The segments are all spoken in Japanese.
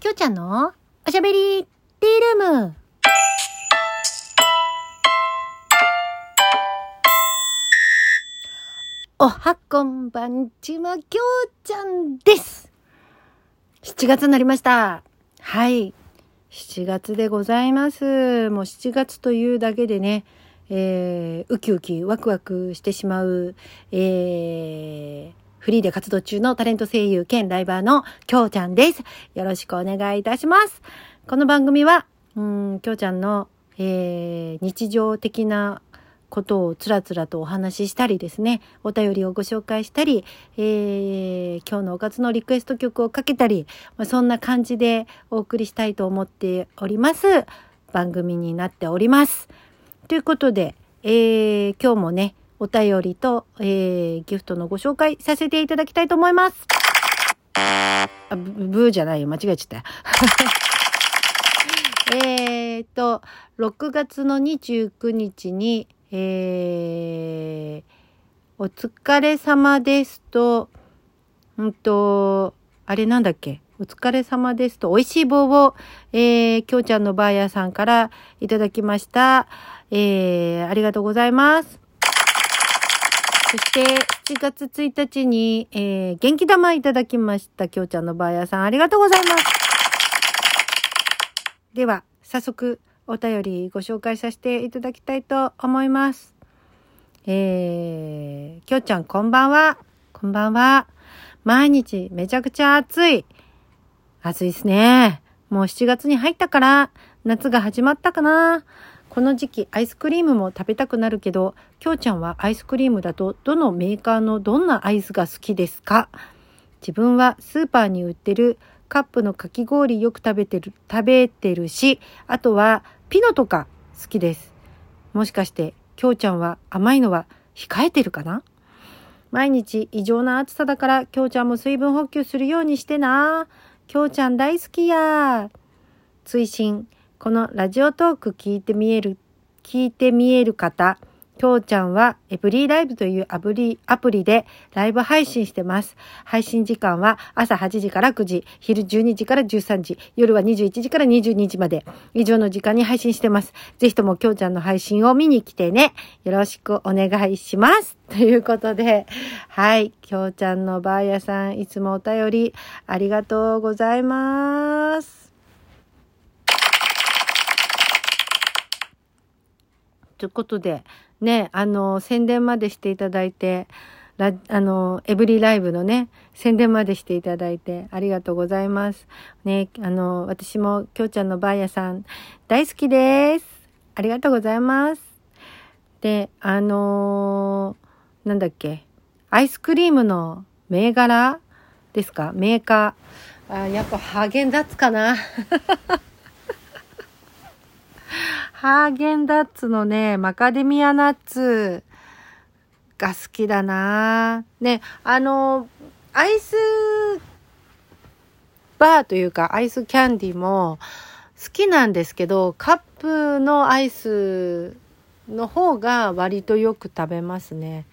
きょうちゃんのおしゃべりティールーム。おはこんばんちは、きょうちゃんです。7月になりました。はい。7月でございます。もう7月というだけでね、えー、ウキウキワクワクしてしまう、えー、フリーで活動中のタレント声優兼ライバーのきょうちゃんです。よろしくお願いいたします。この番組は、うん、きょうちゃんの、えー、日常的なことをつらつらとお話ししたりですね、お便りをご紹介したり、えー、今日のおかずのリクエスト曲をかけたり、まあ、そんな感じでお送りしたいと思っております。番組になっております。ということで、えー、今日もね、お便りと、えー、ギフトのご紹介させていただきたいと思います。あ、ブブーじゃないよ。間違えちゃった。えーと、6月の29日に、えー、お疲れ様ですと、うんと、あれなんだっけ？お疲れ様ですと、美味しい棒を、えー、きょうちゃんのバーヤーさんからいただきました。えー、ありがとうございます。そして、7月1日に、えー、元気玉いただきました。きょうちゃんのバーヤーさん、ありがとうございます。では、早速、お便りご紹介させていただきたいと思います。えー、きょうちゃんこんばんは。こんばんは。毎日めちゃくちゃ暑い。暑いですね。もう7月に入ったから、夏が始まったかな。この時期アイスクリームも食べたくなるけど、きょうちゃんはアイスクリームだとどのメーカーのどんなアイスが好きですか？自分はスーパーに売ってるカップのかき氷よく食べてる、食べてるし、あとはピノとか好きです。もしかして、きょうちゃんは甘いのは控えてるかな？毎日異常な暑さだから、きょうちゃんも水分補給するようにしてな。きょうちゃん大好きや。追伸このラジオトーク聞いてみえる、聞いてみえる方、きょうちゃんはエブリーライブというアプリ、アプリでライブ配信してます。配信時間は朝8時から9時、昼12時から13時、夜は21時から22時まで、以上の時間に配信してます。ぜひともきょうちゃんの配信を見に来てね。よろしくお願いします。ということで、はい、きょうちゃんのバーヤさん、いつもお便りありがとうございます。ということで、ね、あの、宣伝までしていただいて、ラあの、エブリライブのね、宣伝までしていただいて、ありがとうございます。ね、あの、私も、きょうちゃんのバーヤさん、大好きです。ありがとうございます。で、あのー、なんだっけ、アイスクリームの銘柄ですか？メーカー。あ、やっぱハーゲンダッツかな。ハーゲンダッツのね、マカデミアナッツが好きだなね、あの、アイスバーというか、アイスキャンディも好きなんですけど、カップのアイスの方が割とよく食べますね。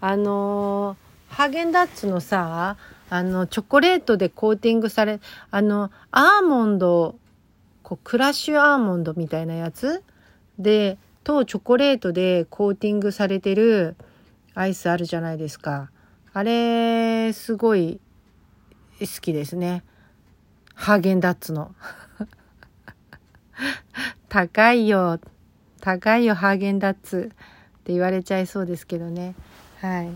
あの、ハーゲンダッツのさ、あの、チョコレートでコーティングされ、あの、アーモンド、こうクラッシュアーモンドみたいなやつ？で、とチョコレートでコーティングされてるアイスあるじゃないですか。あれ、すごい好きですね。ハーゲンダッツの。高いよ。高いよ、ハーゲンダッツ。って言われちゃいそうですけどね。はい。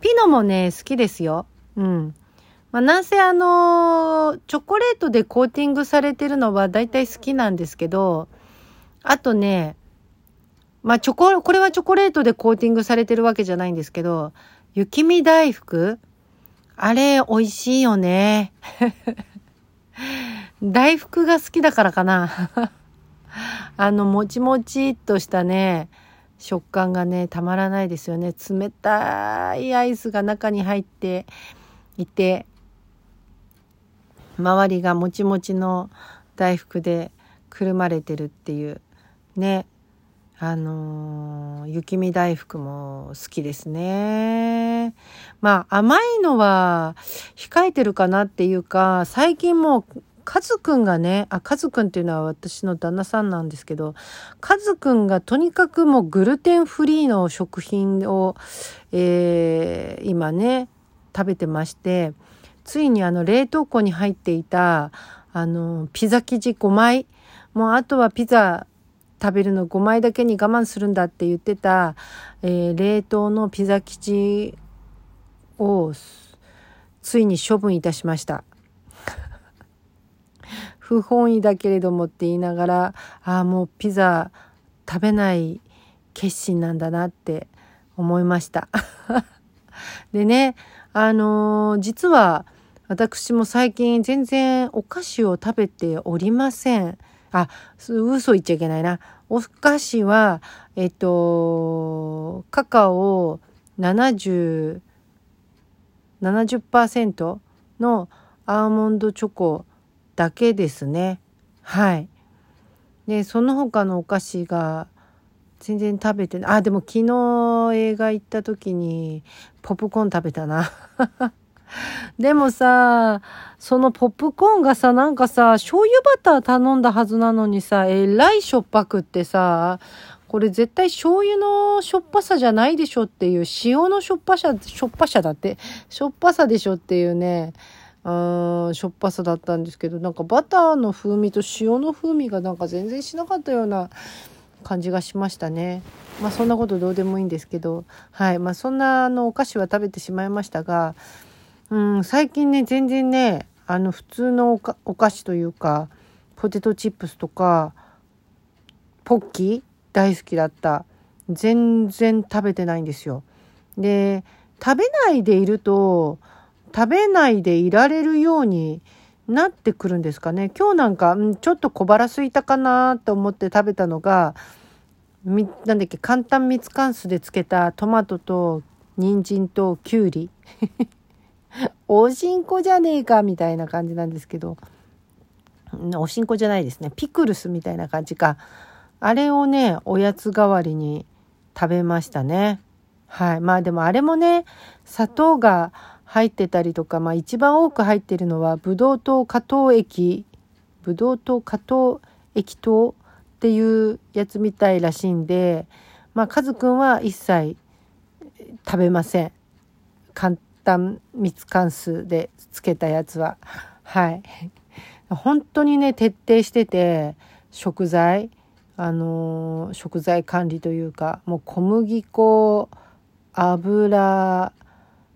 ピノもね、好きですよ。うん。まあ、なんせあの、チョコレートでコーティングされてるのは大体好きなんですけど、あとね、まあ、チョコ、これはチョコレートでコーティングされてるわけじゃないんですけど、雪見大福あれ、美味しいよね。大福が好きだからかな。あの、もちもちっとしたね、食感がね、たまらないですよね。冷たいアイスが中に入っていて、周りがもちもちの大福でくるまれてるっていうね。あのー、雪見大福も好きですね。まあ甘いのは控えてるかなっていうか最近もうカズくんがね、あ、カズくんっていうのは私の旦那さんなんですけど、カズくんがとにかくもうグルテンフリーの食品を、えー、今ね、食べてまして、ついにあの冷凍庫に入っていた、あの、ピザ生地5枚、もうあとはピザ食べるの5枚だけに我慢するんだって言ってた、えー、冷凍のピザ生地をついに処分いたしました。不本意だけれどもって言いながら、ああ、もうピザ食べない決心なんだなって思いました。でね、あのー、実は私も最近全然お菓子を食べておりません。あ、嘘言っちゃいけないな。お菓子は、えっと、カカオ70、70%のアーモンドチョコだけですね。はい。で、その他のお菓子が全然食べてない。あ、でも昨日映画行った時にポップコーン食べたな。でもさ、そのポップコーンがさ、なんかさ、醤油バター頼んだはずなのにさ、えらいしょっぱくってさ、これ絶対醤油のしょっぱさじゃないでしょっていう、塩のしょっぱさ、しょっぱさだって、しょっぱさでしょっていうね、うん、しょっぱさだったんですけど、なんかバターの風味と塩の風味がなんか全然しなかったような感じがしましたね。まあそんなことどうでもいいんですけど、はい。まあそんなあのお菓子は食べてしまいましたが、うん、最近ね、全然ね、あの普通のお菓子というか、ポテトチップスとか、ポッキー大好きだった。全然食べてないんですよ。で、食べないでいると、食べないでいられるようになってくるんですかね。今日なんか、んちょっと小腹空いたかなと思って食べたのが、み、なんだっけ、簡単蜜缶酢でつけたトマトと人参ときゅうり。おしんこじゃねえかみたいな感じなんですけど、おしんこじゃないですね。ピクルスみたいな感じか。あれをね、おやつ代わりに食べましたね。はい。まあでもあれもね、砂糖が入ってたりとか、まあ一番多く入ってるのは、ブドウ糖果糖液、ブドウ糖果糖液糖っていうやつみたいらしいんで、まあカズくんは一切食べません。簡単蜜関数でつけたやつは。はい。本当にね、徹底してて、食材、あのー、食材管理というか、もう小麦粉、油、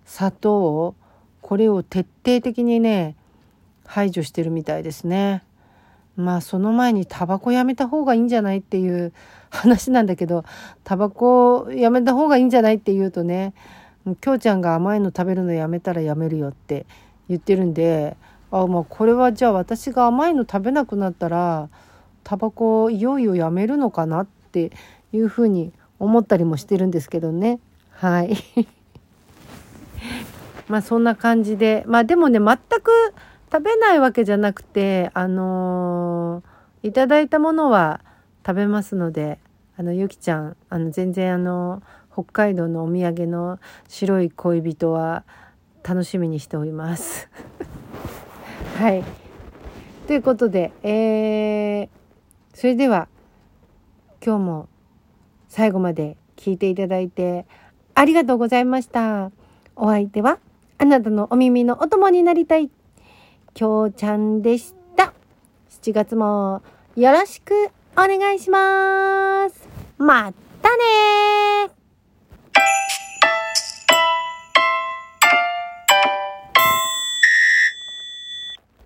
砂糖これを徹底的にね排除してるみたいですね。まあその前にタバコやめた方がいいんじゃないっていう話なんだけどタバコやめた方がいいんじゃないって言うとねきょうちゃんが甘いの食べるのやめたらやめるよって言ってるんであまあこれはじゃあ私が甘いの食べなくなったらタバコいよいよやめるのかなっていうふうに思ったりもしてるんですけどねはい。まあそんな感じで、まあでもね、全く食べないわけじゃなくて、あのー、いただいたものは食べますので、あの、ゆきちゃん、あの、全然あの、北海道のお土産の白い恋人は楽しみにしております。はい。ということで、えー、それでは、今日も最後まで聞いていただいてありがとうございました。お相手はあなたのお耳のお供になりたい、きょうちゃんでした。7月もよろしくお願いします。またね